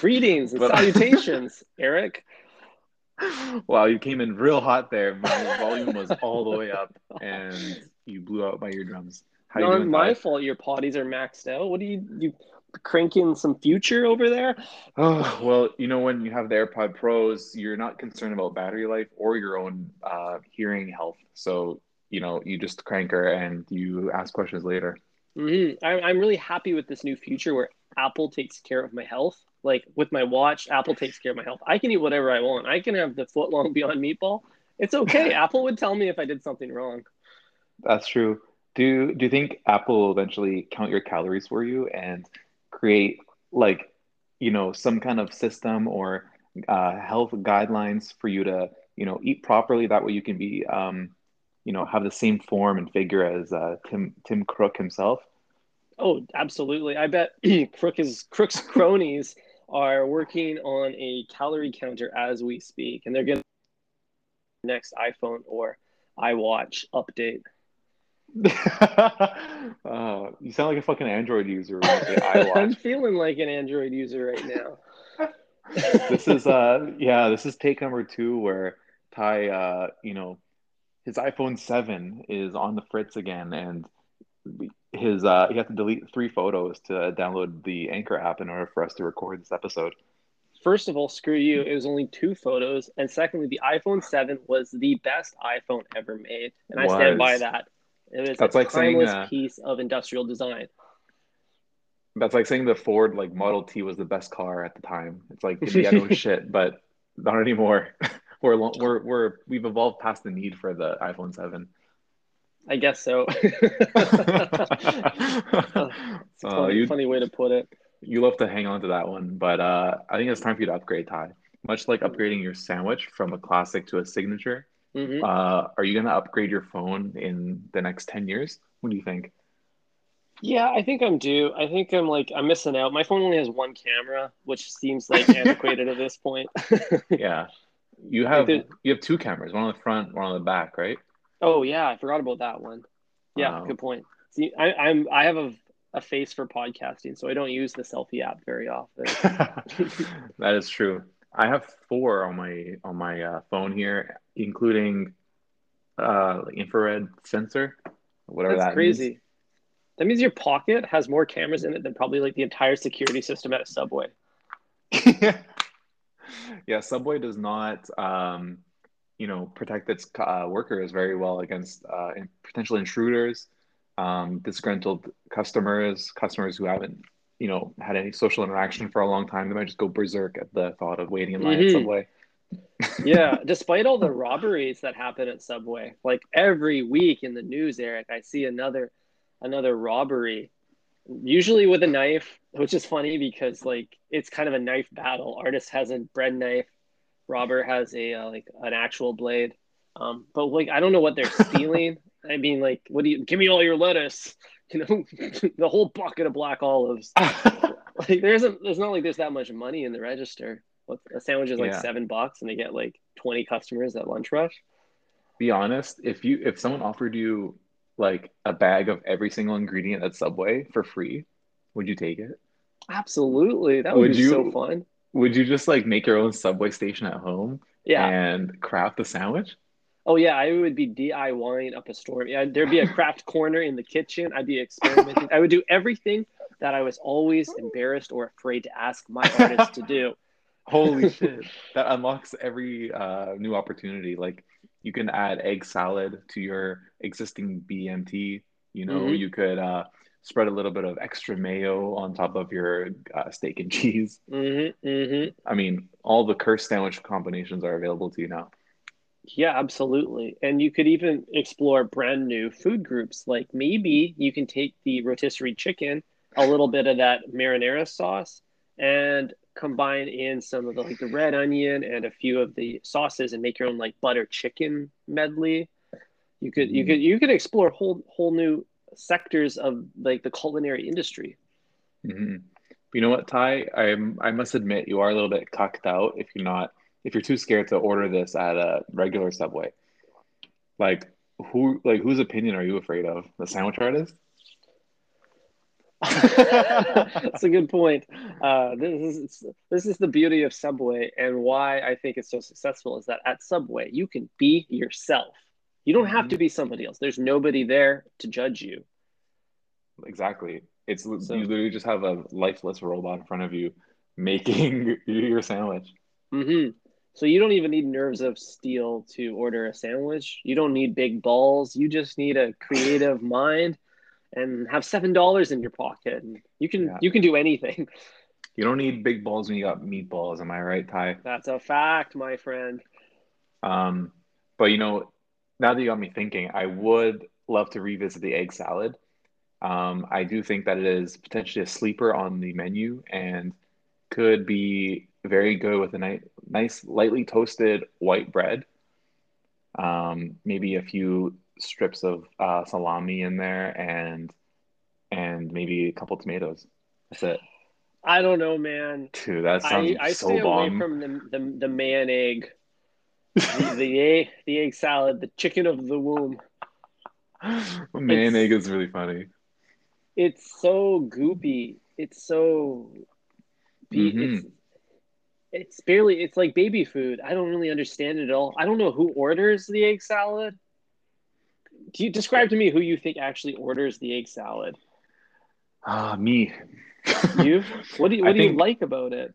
Greetings and salutations, Eric. Wow, you came in real hot there. My volume was all the way up, and you blew out my eardrums. How you Not doing, my fault. Your potties are maxed out. What are you you cranking some future over there? Oh, well, you know, when you have the AirPod Pros, you're not concerned about battery life or your own uh, hearing health. So, you know, you just crank her and you ask questions later. hmm I'm I'm really happy with this new future where Apple takes care of my health. Like with my watch, Apple takes care of my health. I can eat whatever I want. I can have the foot long Beyond Meatball. It's okay. Apple would tell me if I did something wrong. That's true. Do do you think Apple will eventually count your calories for you and create like, you know, some kind of system or uh, health guidelines for you to, you know, eat properly? That way you can be, um, you know, have the same form and figure as uh, Tim Tim Crook himself. Oh, absolutely. I bet Crook is Crook's cronies are working on a calorie counter as we speak, and they're getting next iPhone or iWatch update. uh, you sound like a fucking Android user when you say I'm feeling like an Android user right now. this is uh yeah, this is take number two where Ty uh you know his iPhone 7 is on the fritz again and his uh he had to delete three photos to download the Anchor app in order for us to record this episode. First of all, screw you. It was only two photos, and secondly, the iPhone 7 was the best iPhone ever made, and I stand by that. It was That's a like saying, timeless uh, piece of industrial design. That's like saying the Ford like Model T was the best car at the time. It's like yeah, no shit, but not anymore. We're we're we're we've evolved past the need for the iPhone 7. I guess so. Uh, funny, funny way to put it. you love to hang on to that one, but uh, I think it's time for you to upgrade, Ty. Much like upgrading your sandwich from a classic to a signature, hmm uh, are you gonna upgrade your phone in the next 10 years? What do you think? Yeah, I think I'm due. I think I'm like I'm missing out. My phone only has one camera, which seems like antiquated at this point. Yeah. You have you have two cameras, one on the front, one on the back, right? Oh yeah, I forgot about that one. Yeah, good point. See, I, I'm I have a a face for podcasting, so I don't use the selfie app very often. That is true. I have four on my on my uh, phone here, including uh, infrared sensor, whatever That's that crazy. That means your pocket has more cameras in it than probably like the entire security system at a subway. means. yeah, Subway does not, um, you know, protect its uh, workers very well against uh, potential intruders, um, disgruntled customers, customers who haven't, you know, had any social interaction for a long time. They might just go berserk at the thought of waiting in line Mhm. at Subway. Yeah, despite all the robberies that happen at Subway, like every week in the news, Eric, I see another another robbery, usually with a knife, which is funny because like it's kind of a knife battle. Artist has a bread knife, robber has a uh, like an actual blade. Um, but like I don't know what they're stealing. I mean, like, what do you give me all your lettuce? You know, the whole bucket of black olives. Like, there isn't. There's not like there's that much money in the register. What a sandwich is like Yeah. seven bucks, and they get like twenty customers at lunch rush. Be honest, if you if someone offered you like a bag of every single ingredient at Subway for free, would you take it? Absolutely, that would, Would be you- so fun. Would you just like make your own Subway station at home Yeah. and craft a sandwich? Oh yeah, I would be DIYing up a storm. Yeah, there'd be a craft corner in the kitchen. I'd be experimenting. I would do everything that I was always embarrassed or afraid to ask my artist to do. Holy shit. That unlocks every uh, new opportunity. Like you can add egg salad to your existing BMT. You know, Mhm. you could uh, spread a little bit of extra mayo on top of your uh, steak and cheese. Mm-hmm, mm-hmm. I mean, all the cursed sandwich combinations are available to you now. Yeah, absolutely. And you could even explore brand new food groups. Like maybe you can take the rotisserie chicken, a little bit of that marinara sauce, and combine in some of the like the red onion and a few of the sauces and make your own like butter chicken medley. You could you Mhm. could you could explore whole whole new sectors of like the culinary industry. hmm You know what, Ty? I'm, I must admit, you are a little bit cucked out if you're not, if you're too scared to order this at a regular Subway. Like, who, like, whose opinion are you afraid of? The sandwich artist? That's a good point. Uh, this is this is the beauty of Subway, and why I think it's so successful is that at Subway you can be yourself. You don't have to be somebody else. There's nobody there to judge you. Exactly. It's so, you literally just have a lifeless robot in front of you making your sandwich. Mm-hmm. So you don't even need nerves of steel to order a sandwich. You don't need big balls. You just need a creative mind and have seven dollars in your pocket. You can yeah. you can do anything. You don't need big balls when you got meatballs. Am I right, Ty? That's a fact, my friend. Um, but you know, now that you got me thinking, I would love to revisit the egg salad. Um, I do think that it is potentially a sleeper on the menu and could be very good with a nice, nice lightly toasted white bread. Um, maybe a few strips of uh, salami in there and and maybe a couple tomatoes. That's it. I don't know, man. Dude, that sounds I, I so stay bomb. away from the the, the man egg, the, the egg, the egg salad, the chicken of the womb. man it's, egg is really funny. It's so goopy. It's so. Mm-hmm. It's, it's barely. It's like baby food. I don't really understand it at all. I don't know who orders the egg salad. Do you describe to me who you think actually orders the egg salad? Ah, uh, me. you? What do you What I do think, you like about it?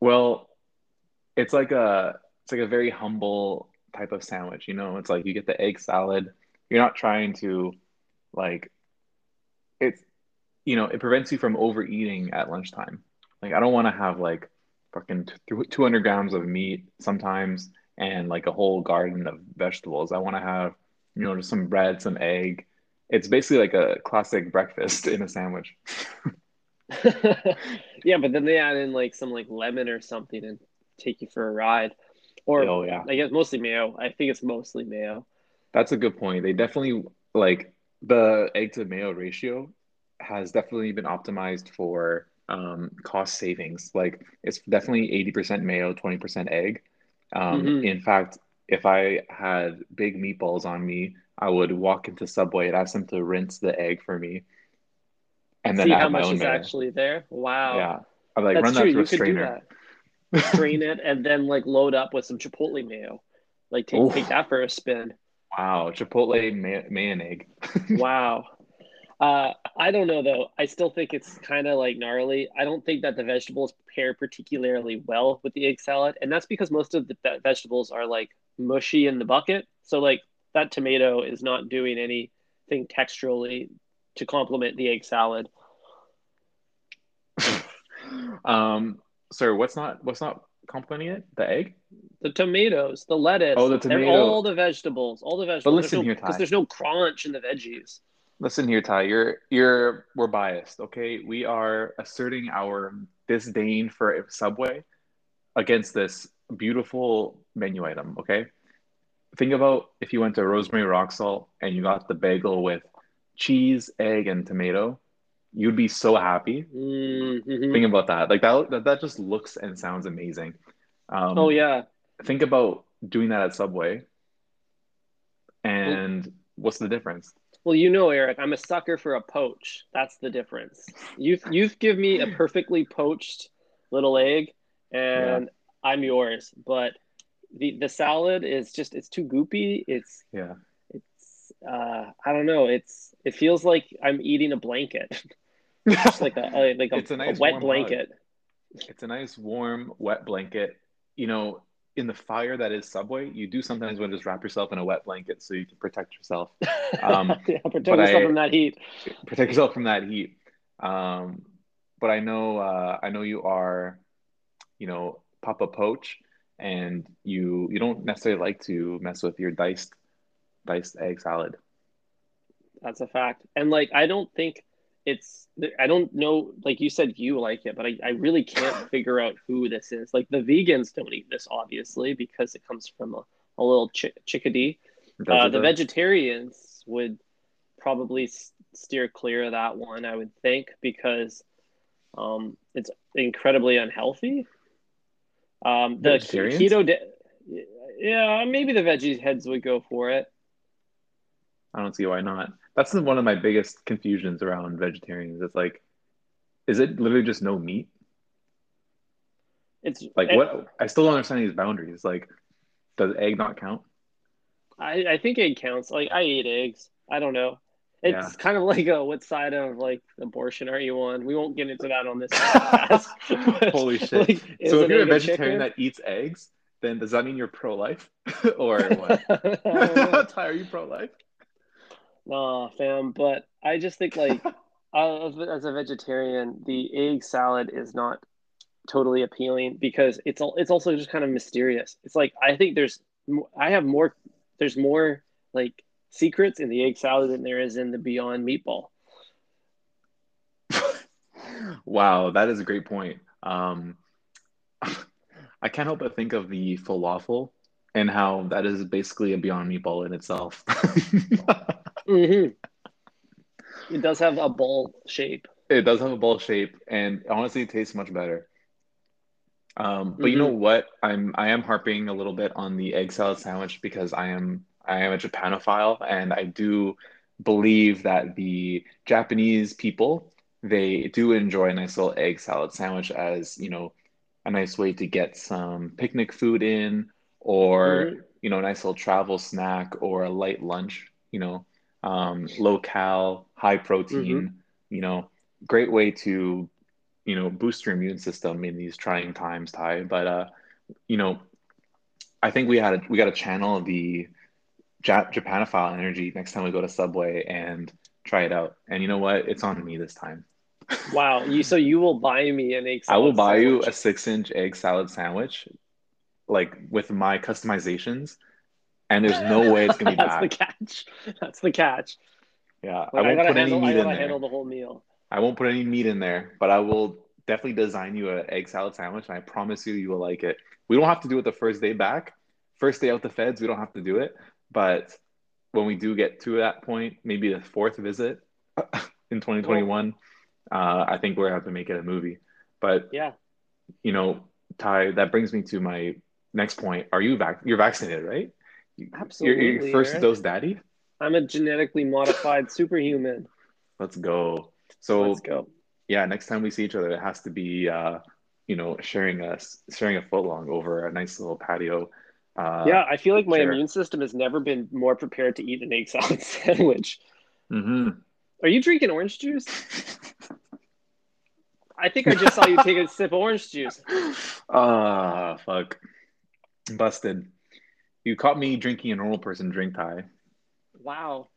Well, it's like a it's like a very humble type of sandwich. You know, it's like you get the egg salad. You're not trying to like it's you know it prevents you from overeating at lunchtime. Like I don't want to have like fucking 200 grams of meat sometimes and like a whole garden of vegetables. I want to have you know just some bread, some egg. It's basically like a classic breakfast in a sandwich. yeah, but then they add in like some like lemon or something and take you for a ride. Or oh yeah, I guess mostly mayo. I think it's mostly mayo. That's a good point. They definitely like the egg to mayo ratio has definitely been optimized for um, cost savings. Like it's definitely 80% mayo, 20% egg. Um, mm-hmm. In fact, if I had big meatballs on me, I would walk into Subway and ask them to rinse the egg for me. And then see how much is mayo. actually there. Wow. Yeah. I'm like, That's run that true. through a strainer. Strain it and then like load up with some chipotle mayo. Like take, take that for a spin. Wow. Chipotle may- mayonnaise. wow. Uh, I don't know though. I still think it's kind of like gnarly. I don't think that the vegetables pair particularly well with the egg salad, and that's because most of the vegetables are like mushy in the bucket. So like that tomato is not doing anything texturally to complement the egg salad. um, sir, what's not what's not complementing it? The egg? The tomatoes, the lettuce. Oh, the tomato. All the vegetables, all the vegetables. But listen no, here, because there's no crunch in the veggies. Listen here, Ty. You're you're we're biased. Okay, we are asserting our disdain for Subway against this beautiful menu item. Okay, think about if you went to Rosemary Rock Salt and you got the bagel with cheese, egg, and tomato. You'd be so happy. Mm-hmm. Think about that. Like that, that. That just looks and sounds amazing. Um, oh yeah. Think about doing that at Subway. And what's the difference? Well, you know, Eric, I'm a sucker for a poach. That's the difference. You've you've give me a perfectly poached little egg, and yeah. I'm yours. But the the salad is just it's too goopy. It's yeah. It's uh I don't know. It's it feels like I'm eating a blanket. just like a, like a, it's a, nice a wet blanket. Hug. It's a nice warm wet blanket. You know, in the fire that is Subway, you do sometimes want to just wrap yourself in a wet blanket so you can protect yourself. Um, yeah, protect yourself I, from that heat. Protect yourself from that heat. Um, but I know, uh, I know you are, you know, Papa Poach, and you you don't necessarily like to mess with your diced diced egg salad. That's a fact, and like I don't think it's I don't know like you said you like it, but I, I really can't figure out who this is. Like the vegans don't eat this obviously because it comes from a, a little ch- chickadee. Uh, the vegetarians would probably steer clear of that one, I would think, because um, it's incredibly unhealthy. Um, the keto, yeah, maybe the veggie heads would go for it. I don't see why not. That's one of my biggest confusions around vegetarians. It's like, is it literally just no meat? It's Like what? I still don't understand these boundaries. Like, does egg not count? I, I think egg counts. Like I eat eggs. I don't know. It's Yeah. kind of like a what side of like abortion are you on? We won't get into that on this podcast. Holy shit. like, so if you're a vegetarian chicken? that eats eggs, then does that mean you're pro-life or what? I don't know. Ty, are you pro-life? Nah, fam. But I just think like as as a vegetarian, the egg salad is not totally appealing because it's all it's also just kind of mysterious. It's like I think there's I have more there's more like secrets in the egg salad than there is in the Beyond Meatball. Wow, that is a great point. Um, I can't help but think of the falafel and how that is basically a Beyond Meatball in itself. Mm-hmm. It does have a ball shape. It does have a ball shape, and honestly, it tastes much better. Um, but you know what? I'm I am harping a little bit on the egg salad sandwich because I am I am a Japanophile, and I do believe that the Japanese people they do enjoy a nice little egg salad sandwich as you know a nice way to get some picnic food in, or Mhm. you know a nice little travel snack or a light lunch. You know, um, low cal, high protein. You know, great way to you know boost your immune system in these trying times ty. But uh you know i think we had a, we got to channel the Jap- japanophile energy next time we go to subway and try it out. And you know what? It's on me this time. Wow. You so you will buy me an egg i will buy you a six inch egg salad sandwich like with my customizations and there's no way it's gonna be That's the catch. That's the catch. yeah Like, i won't gotta put any handle, I meat in there handle the whole meal. I won't put any meat in there, but I will definitely design you an egg salad sandwich, and I promise you, you will like it. We don't have to do it the first day back, first day out the feds. We don't have to do it, but when we do get to that point, maybe the fourth visit in 2021, uh, I think we're gonna have to make it a movie. But Yeah. you know, Ty, that brings me to my next point. Are you vac? You're vaccinated, right? You're, Absolutely, you're first Eric. dose daddy. I'm a genetically modified superhuman. Let's go. So Let's go. yeah, next time we see each other, it has to be uh, you know, sharing a sharing a foot long over a nice little patio. Uh, yeah, I feel like my sure. immune system has never been more prepared to eat an egg salad sandwich. hmm Are you drinking orange juice? I think I just saw you take a sip of orange juice. Ah, fuck. Busted. You caught me drinking a normal person drink, Ty. Wow.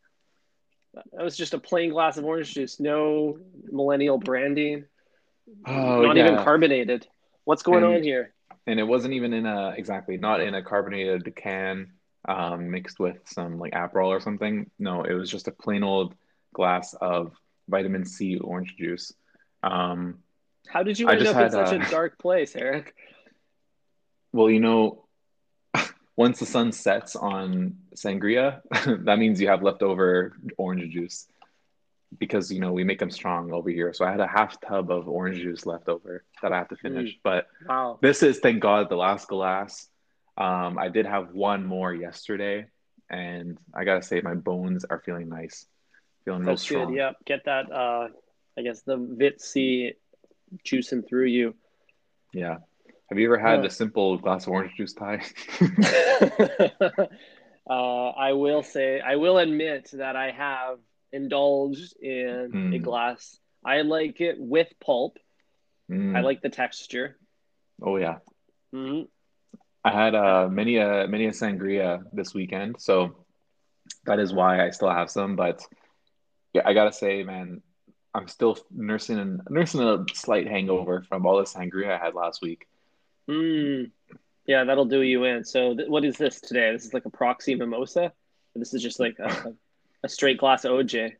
That was just a plain glass of orange juice. No millennial branding. Oh, not yeah. even carbonated. What's going And- on here? and it wasn't even in a exactly not in a carbonated can um, mixed with some like Aperol or something. No, it was just a plain old glass of vitamin C orange juice. Um, How did you I end up in such uh, a dark place, Eric? well, you know, once the sun sets on sangria, that means you have leftover orange juice because you know we make them strong over here. So I had a half tub of orange juice left over that I have to finish. But Wow. This is, thank God, the last glass. Um, I did have one more yesterday, and I gotta say, my bones are feeling nice, feeling real strong. good. Yep. Get that uh I guess the Vit C juicing through you. Yeah. Have you ever had Yeah. a simple glass of orange juice, Ty? uh, I will say, I will admit that I have indulged in a Mm. glass. I like it with pulp. Mm. I like the texture. Oh yeah. Mhm. I had uh, many a many a sangria this weekend, so that is why I still have some. But yeah, I gotta say, man, I'm still nursing nursing a slight hangover from all the sangria I had last week. Mm. Yeah, that'll do you in. So, th- what is this today? This is like a proxy mimosa. Or This is just like a, a, a straight glass of OJ.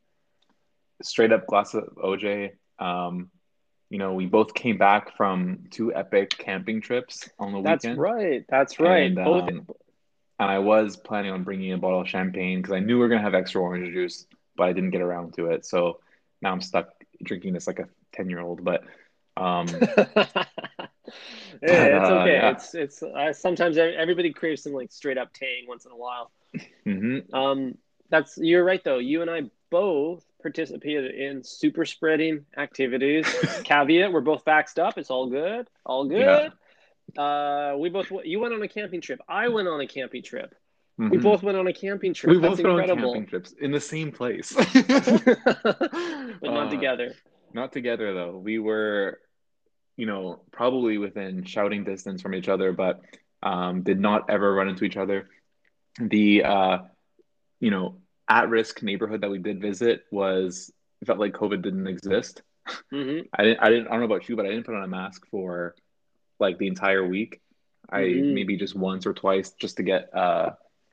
straight up glass of OJ. Um, you know, we both came back from two epic camping trips on the That's weekend. That's right. That's right. And, Both. um, And I was planning on bringing a bottle of champagne because I knew we were gonna have extra orange juice, but I didn't get around to it. So now I'm stuck drinking this like a ten year old. But um, Hey, it's Uh, okay. yeah. It's it's uh, sometimes everybody craves some like straight up tang once in a while. mhm. Um, that's you're right though. You and I both participated in super spreading activities. Caveat: We're both vaxxed up. It's all good. All good. Yeah. Uh, we both. You went on a camping trip. I went on a camping trip. Mm-hmm. We both went on a camping trip. We That's both went on camping trips in the same place, but not uh, together. Not together though. We were, you know, probably within shouting distance from each other, but um, did not ever run into each other. The, uh, you know, at-risk neighborhood that we did visit was felt like COVID didn't exist. Mm-hmm. I didn't. I didn't. I don't know about you, but I didn't put on a mask for like the entire week. I mm-hmm. maybe just once or twice just to get uh,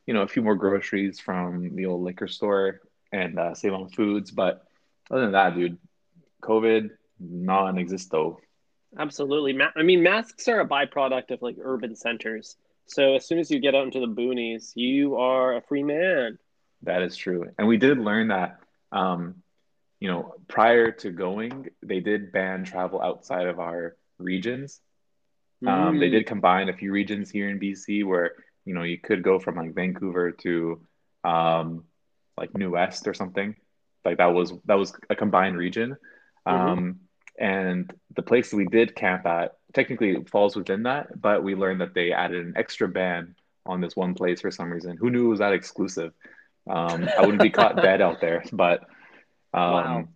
you know, a few more groceries from the old liquor store and uh, save on foods. But other than that, dude, COVID non-existo. Absolutely. I mean, masks are a byproduct of like urban centers. So as soon as you get out into the boonies, you are a free man. That is true. And we did learn that, um, you know, prior to going, they did ban travel outside of our regions. Um, mm. They did combine a few regions here in BC where, you know, you could go from like Vancouver to um, like New West or something. Like that was that was a combined region. Mm-hmm. Um, and the place we did camp at technically falls within that, but we learned that they added an extra ban on this one place for some reason. Who knew it was that exclusive? Um, I wouldn't be caught dead out there, but um, wow.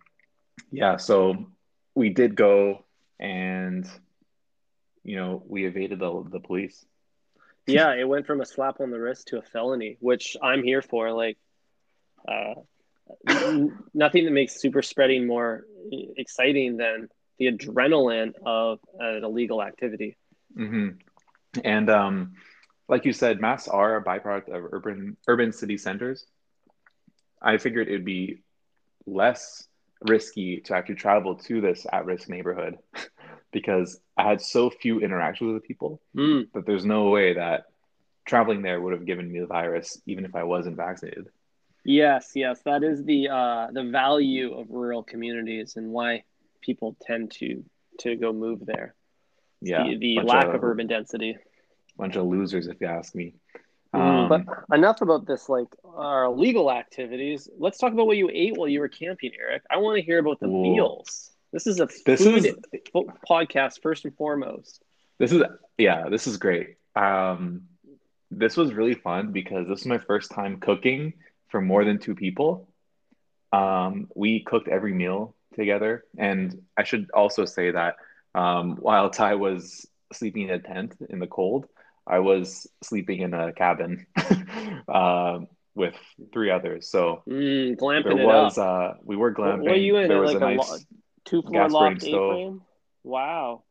yeah. So we did go, and you know, we evaded the the police. yeah, it went from a slap on the wrist to a felony, which I'm here for. Like, uh, nothing that makes super spreading more exciting than the adrenaline of an illegal activity. Mm-hmm. And um, like you said, masks are a byproduct of urban urban city centers. I figured it'd be less risky to actually travel to this at-risk neighborhood because I had so few interactions with people mm. that there's no way that traveling there would have given me the virus even if I wasn't vaccinated. Yes, yes, that is the uh, the value of rural communities and why people tend to to go move there. Yeah, the, the lack of, of, urban density. Bunch of losers, if you ask me. Mm, um, but enough about this, like our legal activities. Let's talk about what you ate while you were camping, Eric. I want to hear about the whoa. meals. This is a this food is, podcast first and foremost. This is yeah, this is great. Um, this was really fun because this is my first time cooking for more than two people. Um, we cooked every meal together, and I should also say that um, while Ty was sleeping in a tent in the cold, I was sleeping in a cabin uh, with three others. So mm, glamping there was, uh, we were glamping. What, were you in? There was like a, nice lo- two floor loft A-frame? Wow.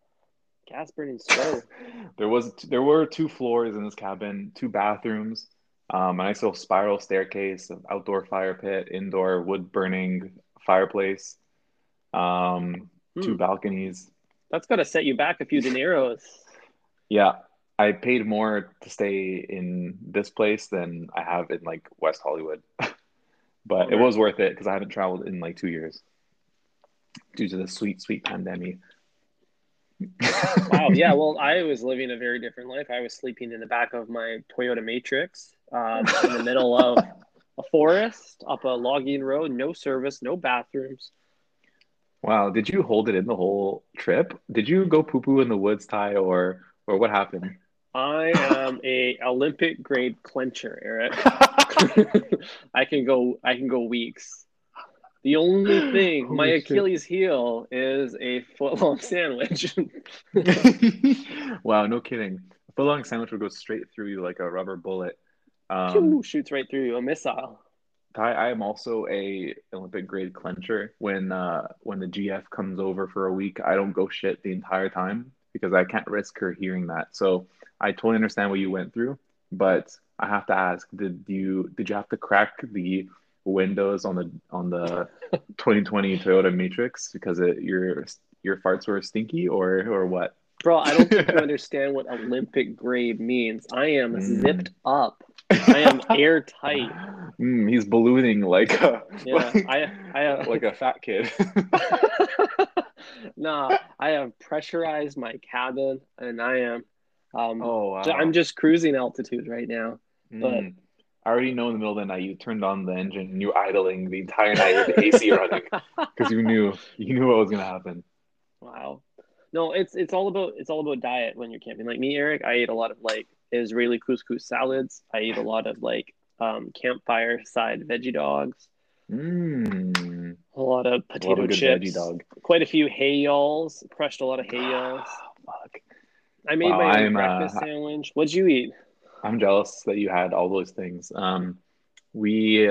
Gas burning stove. there was there were two floors in this cabin, two bathrooms, um, a nice little spiral staircase, outdoor fire pit, indoor wood burning fireplace, um, hmm. two balconies. That's got to set you back a few dineros. yeah, I paid more to stay in this place than I have in like West Hollywood, but it was worth it because I haven't traveled in like two years due to the sweet, sweet pandemic wow. Yeah. Well, I was living a very different life. I was sleeping in the back of my Toyota Matrix um, in the middle of a forest, up a logging road, no service, no bathrooms. Wow. Did you hold it in the whole trip? Did you go poo poo in the woods, Ty, or or what happened? I am a Olympic grade clencher, Eric. I can go. I can go weeks. The only thing, Holy my Achilles heel is a foot long sandwich. wow, no kidding. A foot long sandwich would go straight through you like a rubber bullet. Um, shoots right through you, a missile. I, I am also a Olympic grade clencher. When uh, when the GF comes over for a week, I don't go shit the entire time because I can't risk her hearing that. So I totally understand what you went through, but I have to ask: Did you did you have to crack the windows on the on the 2020 Toyota Matrix because it, your your farts were stinky or or what? Bro, I don't think you understand what Olympic grade means. I am mm. zipped up. I am airtight. Mm, he's ballooning like a yeah. Like, I I have, like a fat kid. nah, I have pressurized my cabin, and I am. Um, oh wow. I'm just cruising altitude right now, but. Mm I already know in the middle of the night you turned on the engine and you idling the entire night with the AC running because you knew you knew what was gonna happen. Wow. No, it's it's all about it's all about diet when you're camping. Like me, Eric, I ate a lot of like Israeli couscous salads. I eat a lot of like um, campfire side veggie dogs. Mm. A lot of potato lot of chips. veggie dog. Quite a few hay yalls. Crushed a lot of hay yalls. Fuck. I made Wow, my own I'm, uh, breakfast sandwich. What'd you eat? I'm jealous that you had all those things. Um, we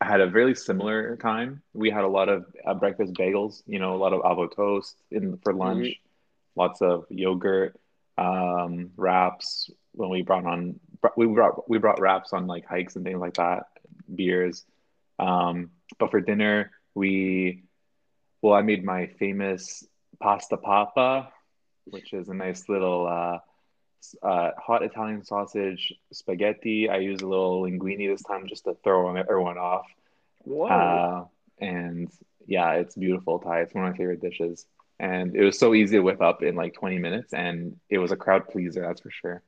had a very similar time. We had a lot of uh, breakfast bagels, you know, a lot of avocado toast in for lunch, lots of yogurt, um, wraps. When we brought on, we brought we brought wraps on like hikes and things like that, beers. Um, but for dinner, we, well, I made my famous pasta papa, which is a nice little uh, uh, hot Italian sausage, spaghetti. I used a little linguine this time just to throw everyone off. Whoa. Uh, and yeah, it's beautiful Ty. It's one of my favorite dishes. And it was so easy to whip up in like 20 minutes, and it was a crowd pleaser, that's for sure.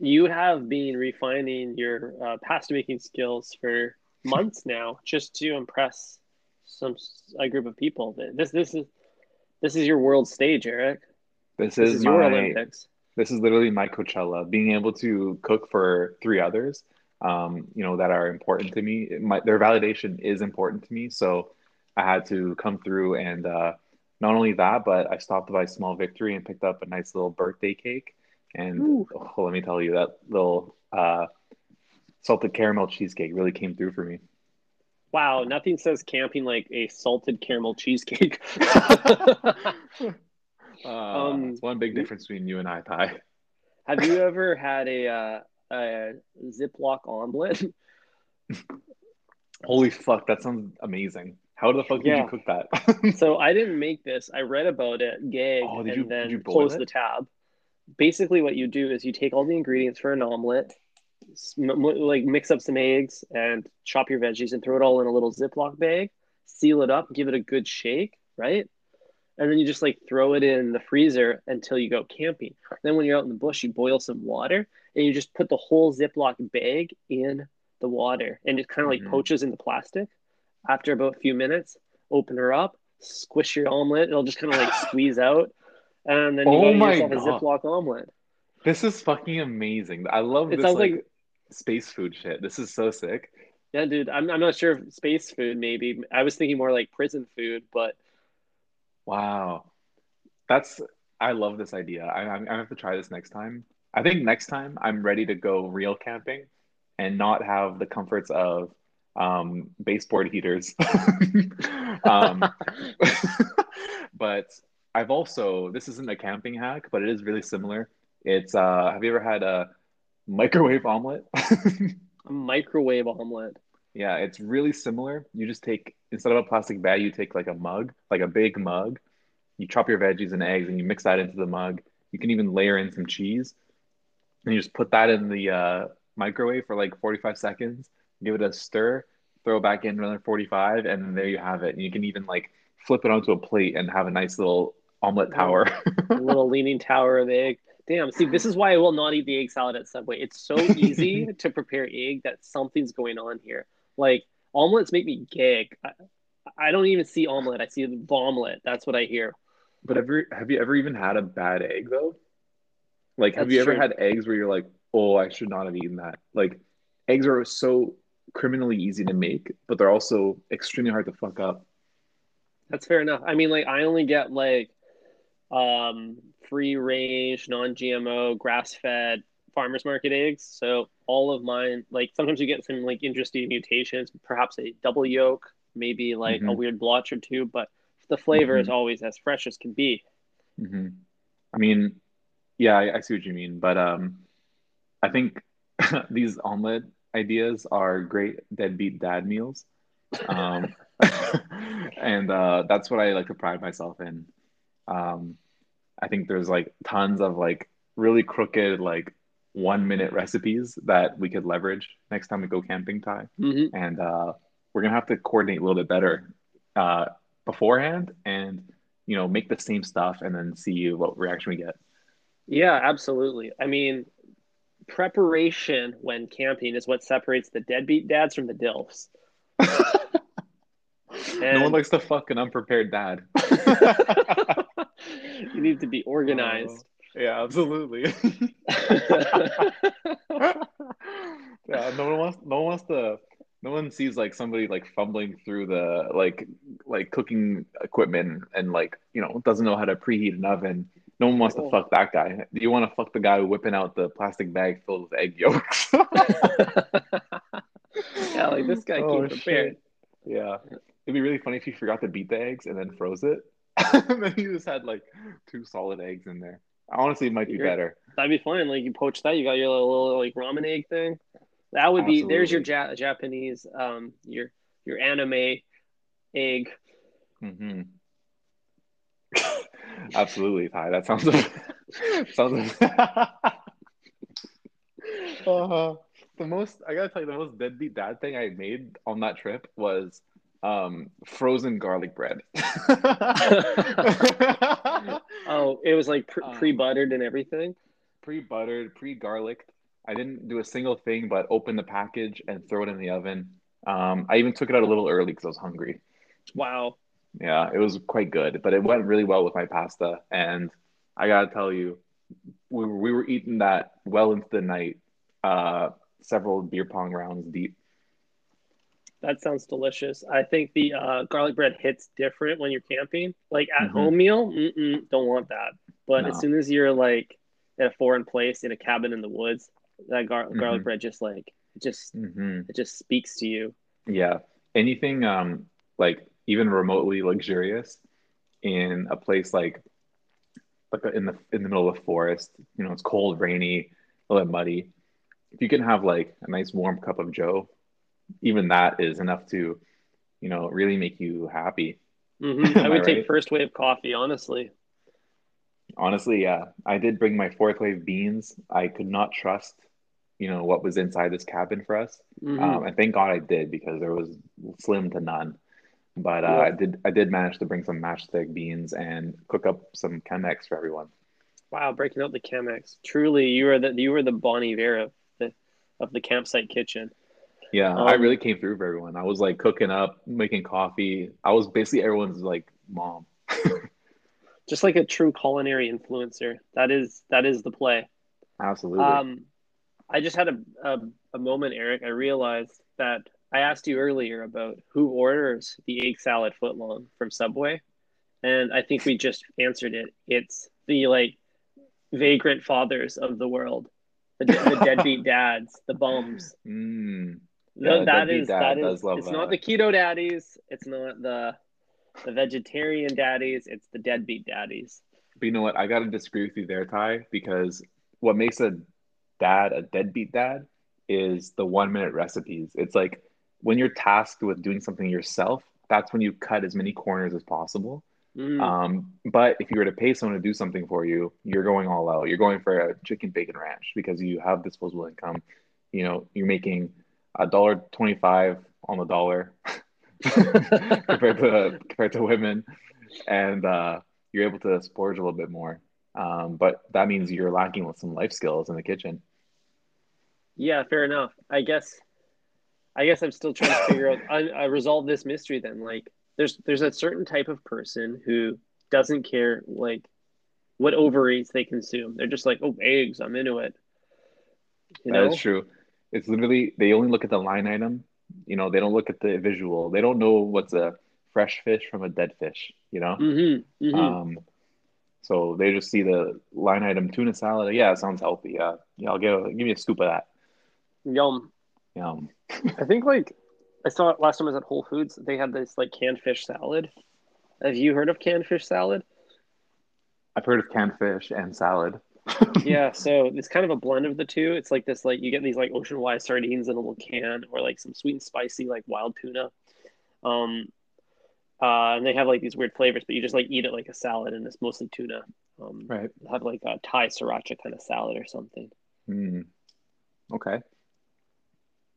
you have been refining your uh, pasta making skills for months now, just to impress some a group of people. This this is this is your world stage, Eric. This This is, is your my Olympics. this is literally my Coachella, being able to cook for three others, um, you know, that are important to me. My, their validation is important to me, so I had to come through and uh, not only that, but I stopped by Small Victory and picked up a nice little birthday cake. And Ooh. oh, let me tell you, that little uh, salted caramel cheesecake really came through for me. Wow, nothing says camping like a salted caramel cheesecake. Uh, Um, it's one big difference between you and I, Ty. Have you ever had a uh, a Ziploc omelet? Holy fuck, that sounds amazing. How the fuck did Yeah. you cook that? So I didn't make this. I read about it, gag, Oh, and you- then did you boil close it? the tab. Basically, what you do is you take all the ingredients for an omelet, sm- like mix up some eggs and chop your veggies and throw it all in a little Ziploc bag, seal it up, give it a good shake, right? And then you just like throw it in the freezer until you go camping. Then when you're out in the bush, you boil some water and you just put the whole Ziploc bag in the water and it kind of like Mhm. poaches in the plastic. After about a few minutes, open her up, squish your omelet. It'll just kind of like squeeze out. And then you Oh my yourself a Ziploc omelet. This is fucking amazing. I love It this sounds like, like- space food shit. This is so sick. Yeah, dude. I'm, I'm not sure if space food, maybe. I was thinking more like prison food, but Wow. That's I love this idea. I I'm, I have to try this next time. I think next time I'm ready to go real camping and not have the comforts of um baseboard heaters. um but I've also this isn't a camping hack, but it is really similar. It's uh have you ever had a microwave omelet? a microwave omelet. Yeah, it's really similar. You just take instead of a plastic bag, you take like a mug, like a big mug. You chop your veggies and eggs and you mix that into the mug. You can even layer in some cheese. And you just put that in the uh, microwave for like 45 seconds, give it a stir, throw it back in another 45, and there you have it. And you can even like flip it onto a plate and have a nice little omelet tower. a little leaning tower of egg. Damn, see, this is why I will not eat the egg salad at Subway. It's so easy to prepare egg that something's going on here. Like, omelets make me gag. I, I don't even see omelet, I see vomlet. That's what I hear. But have you have you ever even had a bad egg though? Like, have That's you ever true. had eggs where you're like, oh, I should not have eaten that? Like, eggs are so criminally easy to make, but they're also extremely hard to fuck up. That's fair enough. I mean, like, I only get like um, free range, non GMO, grass fed farmers market eggs. So, all of mine, like, sometimes you get some like interesting mutations, perhaps a double yolk, maybe like a Mhm. weird blotch or two, but the flavor is Mhm. always as fresh as can be. hmm I mean, yeah, I, I see what you mean, but um, I think these omelet ideas are great deadbeat dad meals. Um, and uh, that's what I like to pride myself in. Um, I think there's like tons of like really crooked like one minute recipes that we could leverage next time we go camping, Ty. hmm And uh, we're gonna have to coordinate a little bit better uh, beforehand, and you know, make the same stuff and then see what reaction we get. Yeah, absolutely. I mean, preparation when camping is what separates the deadbeat dads from the dilfs. no one likes to fuck an unprepared dad. you need to be organized. Uh, yeah, absolutely. yeah, no one wants no one wants to no one sees like somebody like fumbling through the like like cooking equipment and like you know doesn't know how to preheat an oven no one wants to fuck that guy. Do you want to fuck the guy whipping out the plastic bag filled with egg yolks? Yeah like this guy oh, came prepared yeah. It'd be really funny if you forgot to beat the eggs and then froze it. And then you just had like two solid eggs in there. Honestly it might be You're, better. That'd be fine like you poach that you got your little, little like ramen egg thing. That would Absolutely. be there's your ja- Japanese um your your anime egg. Mm-hmm. Absolutely, Ty. That sounds sounds. uh, the most I gotta tell you, the most deadbeat dad thing I made on that trip was um, frozen garlic bread. oh, it was like pre buttered and everything. Pre buttered, pre garlic. I didn't do a single thing but open the package and throw it in the oven. Um, I even took it out a little early because I was hungry. Wow. Yeah, it was quite good, but it went really well with my pasta. And I gotta tell you, we were, we were eating that well into the night, uh, several beer pong rounds deep. That sounds delicious. I think the uh, garlic bread hits different when you're camping. Like at mm-hmm. home meal, don't want that. But no. as soon as you're like at a foreign place in a cabin in the woods, that gar- mm-hmm. garlic bread just like it just mm-hmm. it just speaks to you. Yeah, anything um like even remotely luxurious in a place like like in the in the middle of the forest, you know, it's cold, rainy, a little muddy. If you can have like a nice warm cup of Joe, even that is enough to, you know, really make you happy. Mm-hmm. I would I take right? first wave coffee, honestly. Honestly, yeah. I did bring my fourth wave beans. I could not trust you know what was inside this cabin for us mm-hmm. um, and thank god i did because there was slim to none but uh, yeah. i did i did manage to bring some matchstick beans and cook up some chemex for everyone. Wow breaking out the chemex. Truly you were the you were the Bon Iver of the of the campsite kitchen. Yeah um, i really came through for everyone. I was like cooking up making coffee. I was basically everyone's like mom. Just like a true culinary influencer. That is that is the play. Absolutely. Um I just had a, a, a moment, Eric. I realized that I asked you earlier about who orders the egg salad footlong from Subway, and I think we just answered it. It's the like vagrant fathers of the world, the, the deadbeat dads, the bums. Mm. Yeah, that is that is. It's that. not the keto daddies. It's not the the vegetarian daddies. It's the deadbeat daddies. But you know what? I got to disagree with you there, Ty, because what makes a dad, a deadbeat dad, is the one minute recipes. It's like when you're tasked with doing something yourself, that's when you cut as many corners as possible. Mm. Um, but if you were to pay someone to do something for you, you're going all out. You're going for a chicken bacon ranch because you have disposable income. You know, you're making a dollar twenty-five on the dollar compared to compared to women, and uh, you're able to splurge a little bit more. Um, but that means you're lacking with some life skills in the kitchen. Yeah, fair enough. I guess I guess I'm still trying to figure out I, I resolve this mystery then. Like there's there's a certain type of person who doesn't care like what ovaries they consume. They're just like, oh eggs, I'm into it. You know? That is true. It's literally they only look at the line item. You know, they don't look at the visual. They don't know what's a fresh fish from a dead fish, you know? Mm-hmm, mm-hmm. Um so they just see the line item tuna salad. Yeah, it sounds healthy. Yeah, yeah, I'll give give me a scoop of that. Yum. Yum. I think like I saw it last time I was at Whole Foods. They had this like canned fish salad. Have you heard of canned fish salad? I've heard of canned fish and salad. yeah, so it's kind of a blend of the two. It's like this like you get these like ocean wide sardines in a little can or like some sweet and spicy like wild tuna. Um uh, and they have like these weird flavors, but you just like eat it like a salad, and it's mostly tuna. Um, right. Have like a Thai sriracha kind of salad or something. Mm. Okay.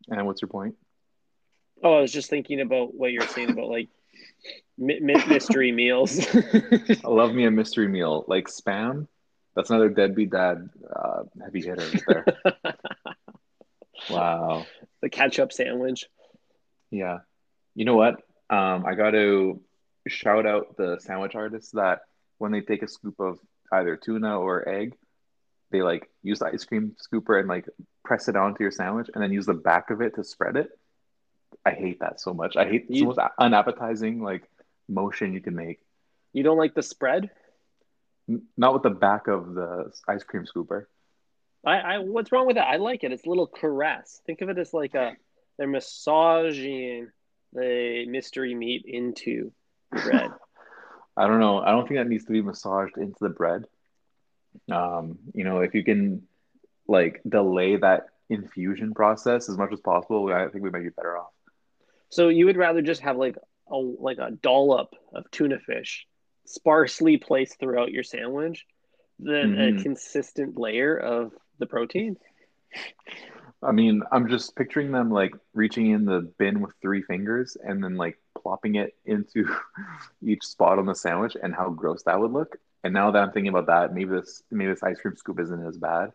And what's your point? Oh, I was just thinking about what you're saying about like mi- mi- mystery meals. I love me a mystery meal, like spam. That's another deadbeat dad uh, heavy hitter there. wow. The ketchup sandwich. Yeah. You know what? Um, I got to shout out the sandwich artists that when they take a scoop of either tuna or egg, they like use the ice cream scooper and like press it onto your sandwich and then use the back of it to spread it. I hate that so much. I hate the most unappetizing like motion you can make. You don't like the spread? Not with the back of the ice cream scooper. I, I what's wrong with that? I like it. It's a little caress. Think of it as like a they're massaging the mystery meat into the bread. I don't know. I don't think that needs to be massaged into the bread. Um, you know, if you can like delay that infusion process as much as possible, I think we might be better off. So you would rather just have like a like a dollop of tuna fish sparsely placed throughout your sandwich than mm-hmm. a consistent layer of the protein? I mean, I'm just picturing them like reaching in the bin with three fingers and then like plopping it into each spot on the sandwich and how gross that would look. And now that I'm thinking about that, maybe this maybe this ice cream scoop isn't as bad.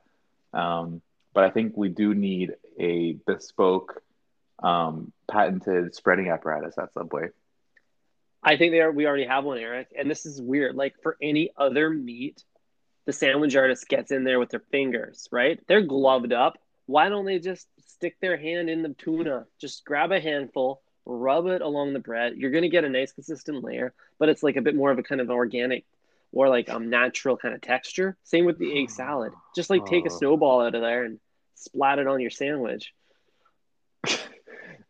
Um, but I think we do need a bespoke, um, patented spreading apparatus at Subway. I think they are. We already have one, Eric. And this is weird. Like for any other meat, the sandwich artist gets in there with their fingers, right? They're gloved up. Why don't they just stick their hand in the tuna? Just grab a handful, rub it along the bread. You're gonna get a nice consistent layer, but it's like a bit more of a kind of organic or like um natural kind of texture. Same with the egg salad. Just like take a snowball out of there and splat it on your sandwich.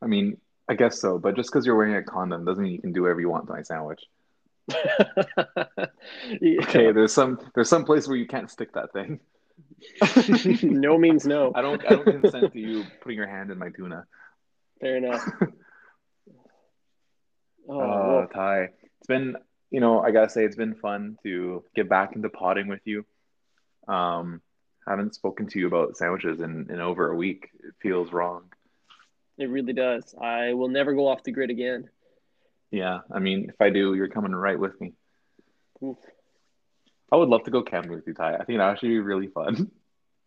I mean, I guess so, but just because you're wearing a condom doesn't mean you can do whatever you want to my sandwich. yeah. Okay, there's some there's some place where you can't stick that thing. no means no. I don't I don't consent to you putting your hand in my tuna. Fair enough. oh, uh, Ty, it's been you know I gotta say it's been fun to get back into potting with you. Um, haven't spoken to you about sandwiches in in over a week. It feels wrong. It really does. I will never go off the grid again. Yeah, I mean, if I do, you're coming right with me. Oof. I would love to go camping with you, Ty. I think that actually be really fun.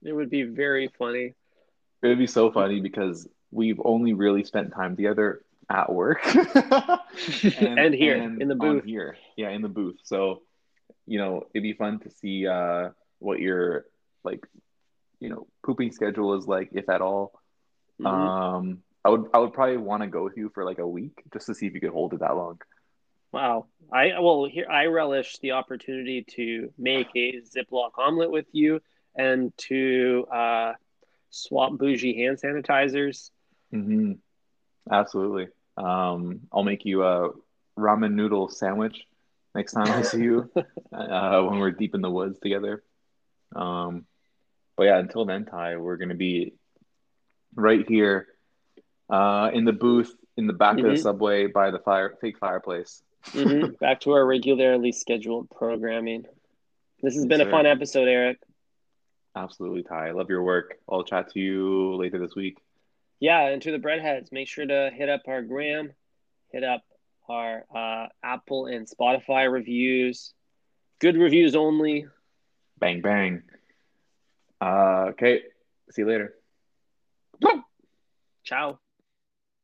It would be very funny. It would be so funny because we've only really spent time together at work and, and, here and in the booth. Here, yeah, in the booth. So, you know, it'd be fun to see uh, what your like, you know, pooping schedule is like, if at all. Mm-hmm. Um, I would I would probably want to go with you for like a week just to see if you could hold it that long. Wow. I well here I relish the opportunity to make a Ziploc omelet with you and to uh, swap bougie hand sanitizers. Mm-hmm. Absolutely. Um, I'll make you a ramen noodle sandwich next time I see you uh, when we're deep in the woods together. Um, but yeah, until then, Ty, we're gonna be right here uh, in the booth in the back mm-hmm. of the mm-hmm. subway by the fire fake fireplace. mm-hmm. Back to our regularly scheduled programming. This has yes, been a fun episode, Eric. Absolutely, Ty. I love your work. I'll chat to you later this week. Yeah, and to the breadheads, make sure to hit up our gram, hit up our uh, Apple and Spotify reviews. Good reviews only. Bang bang. Uh, okay. See you later. Ciao.